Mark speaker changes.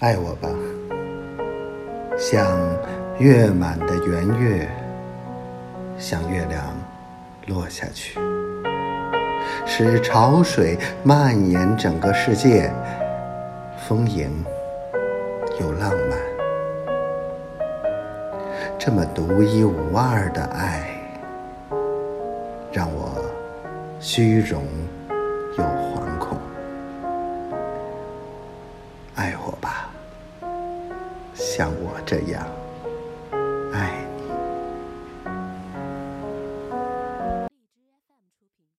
Speaker 1: 爱我吧，像月满的圆月，像月亮落下去，使潮水蔓延整个世界，丰盈又浪漫。这么独一无二的爱，让我虚荣又惶恐。爱我吧。像我这样爱。